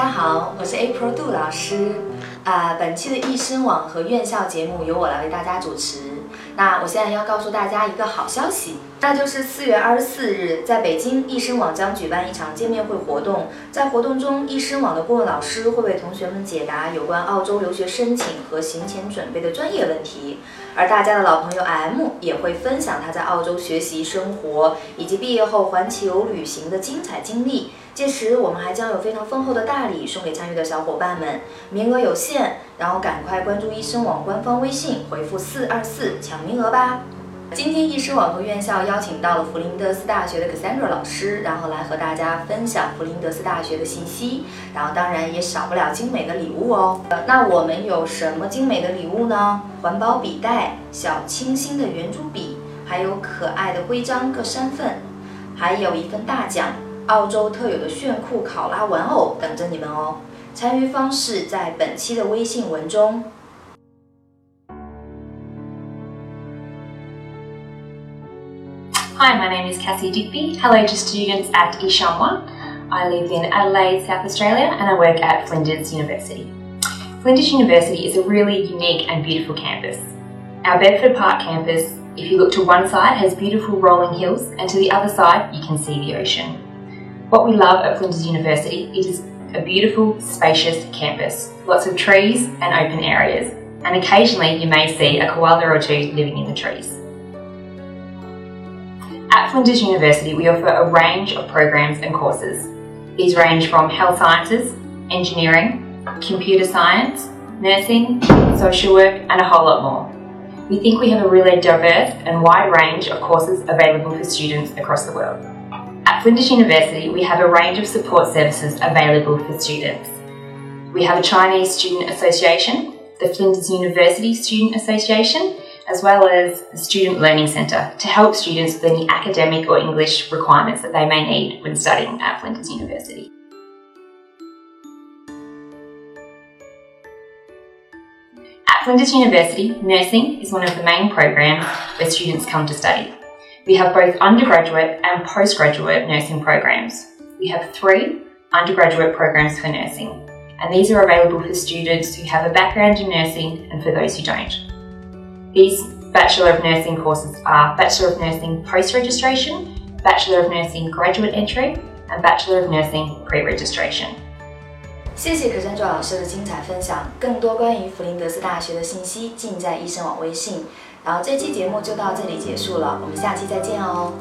大家好，我是 April 杜老师。啊、本期的易生网和院校节目由我来为大家主持。那我现在要告诉大家一个好消息，那就是四月二十四日，在北京易生网将举办一场见面会活动。在活动中，易生网的顾问老师会为同学们解答有关澳洲留学申请和行前准备的专业问题，而大家的老朋友 M 也会分享他在澳洲学习生活以及毕业后环球旅行的精彩经历。届时，我们还将有非常丰厚的大礼送给参与的小伙伴们，名额有限，然后赶快关注医生网官方微信，回复四二四抢名额吧。今天易师网和院校邀请到了弗林德斯大学的 Cassandra 老师，然后来和大家分享弗林德斯大学的信息，然后当然也少不了精美的礼物哦。呃那我们有什么精美的礼物呢？环保笔袋、小清新的圆珠笔，还有可爱的徽章各三份，还有一份大奖。澳洲特有的炫酷考拉玩偶等着你们哦！参与方式在本期的微信文中。Hi, my name is Cassie Digby. Hello to students at Ishamwa. I live in Adelaide, South Australia, and I work at Flinders University. Flinders University is a really unique and beautiful campus. Our Bedford Park campus, if you look to one side, has beautiful rolling hills, and to the other side, you can see the ocean. What we love at Flinders University, it is a beautiful, spacious campus, lots of trees and open areas, and occasionally you may see a koala or two living in the trees. At Flinders University, we offer a range of programs and courses. These range from health sciences, engineering, computer science, nursing, social work, and a whole lot more. We think we have a really diverse and wide range of courses available for students across the world. At Flinders University, we have a range of support services available for students. We have a Chinese Student Association, the Flinders University Student Association, as well as the Student Learning Centre to help students with any academic or English requirements that they may need when studying at Flinders University. At Flinders University, nursing is one of the main programs where students come to study. We have both undergraduate and postgraduate nursing programs. We have three undergraduate programs for nursing, and these are available for students who have a background in nursing and for those who don't. These Bachelor of Nursing courses are Bachelor of Nursing post registration, Bachelor of Nursing graduate entry, and Bachelor of Nursing pre registration. 谢谢可山卓老师的精彩分享，更多关于弗林德斯大学的信息尽在医生网微信。然后这期节目就到这里结束了，我们下期再见哦。